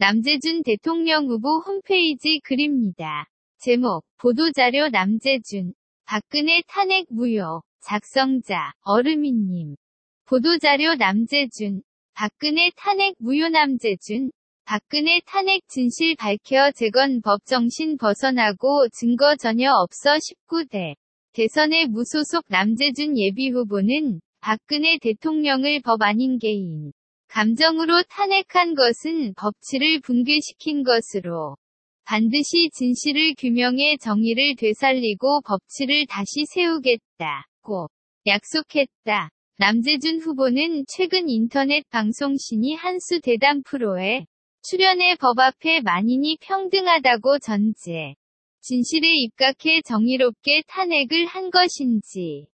남재준 대통령 후보 홈페이지 글입니다. 제목, 보도자료 남재준, 박근혜 탄핵 무효, 작성자, 어르미님. 보도자료 남재준, 박근혜 탄핵 무효 남재준, 박근혜 탄핵 진실 밝혀 재건 법 정신 벗어나고 증거 전혀 없어 19대. 대선의 무소속 남재준 예비후보는 박근혜 대통령을 법 아닌 개인. 감정으로 탄핵한 것은 법치를 붕괴시킨 것으로 반드시 진실을 규명해 정의를 되살리고 법치를 다시 세우겠다고 약속했다. 남재준 후보는 최근 인터넷 방송 신이 한수 대담 프로에 출연해 법 앞에 만인이 평등하다고 전제. 진실에 입각해 정의롭게 탄핵을 한 것인지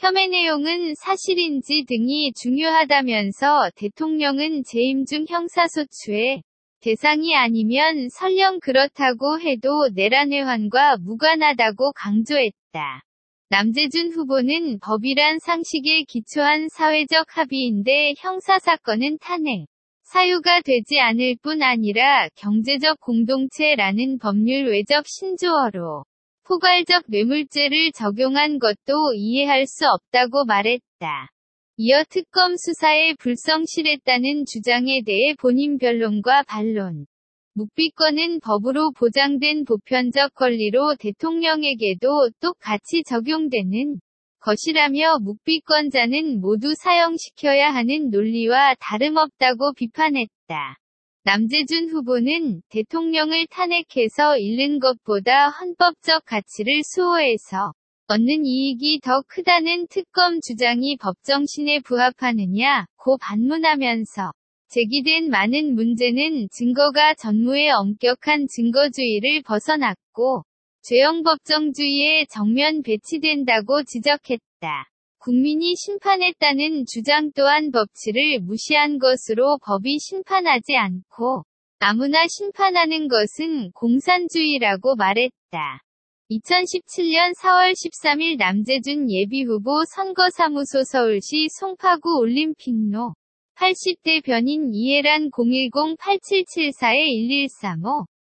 혐의 내용은 사실인지 등이 중요하다면서 대통령은 재임 중 형사소추의 대상이 아니면 설령 그렇다고 해도 내란 회환과 무관하다고 강조했다. 남재준 후보는 법이란 상식에 기초한 사회적 합의인데 형사사건은 탄핵, 사유가 되지 않을 뿐 아니라 경제적 공동체라는 법률 외적 신조어로 포괄적 뇌물죄를 적용한 것도 이해할 수 없다고 말했다. 이어 특검 수사에 불성실했다는 주장에 대해 본인 변론과 반론. 묵비권은 법으로 보장된 보편적 권리로 대통령에게도 똑같이 적용되는 것이라며 묵비권자는 모두 사형시켜야 하는 논리와 다름없다고 비판했다. 남재준 후보는 대통령을 탄핵해서 잃는 것보다 헌법적 가치를 수호해서 얻는 이익이 더 크다는 특검 주장이 법정신에 부합하느냐 고 반문하면서 제기된 많은 문제는 증거가 전무의 엄격한 증거주의를 벗어났고 죄형 법정주의에 정면 배치된다고 지적했다. 국민이 심판했다는 주장 또한 법치를 무시한 것으로 법이 심판하지 않고 아무나 심판하는 것은 공산주의라고 말했다. 2017년 4월 13일 남재준 예비후보 선거사무소 서울시 송파구 올림픽로 80대 변인 이해란 010-8774-1135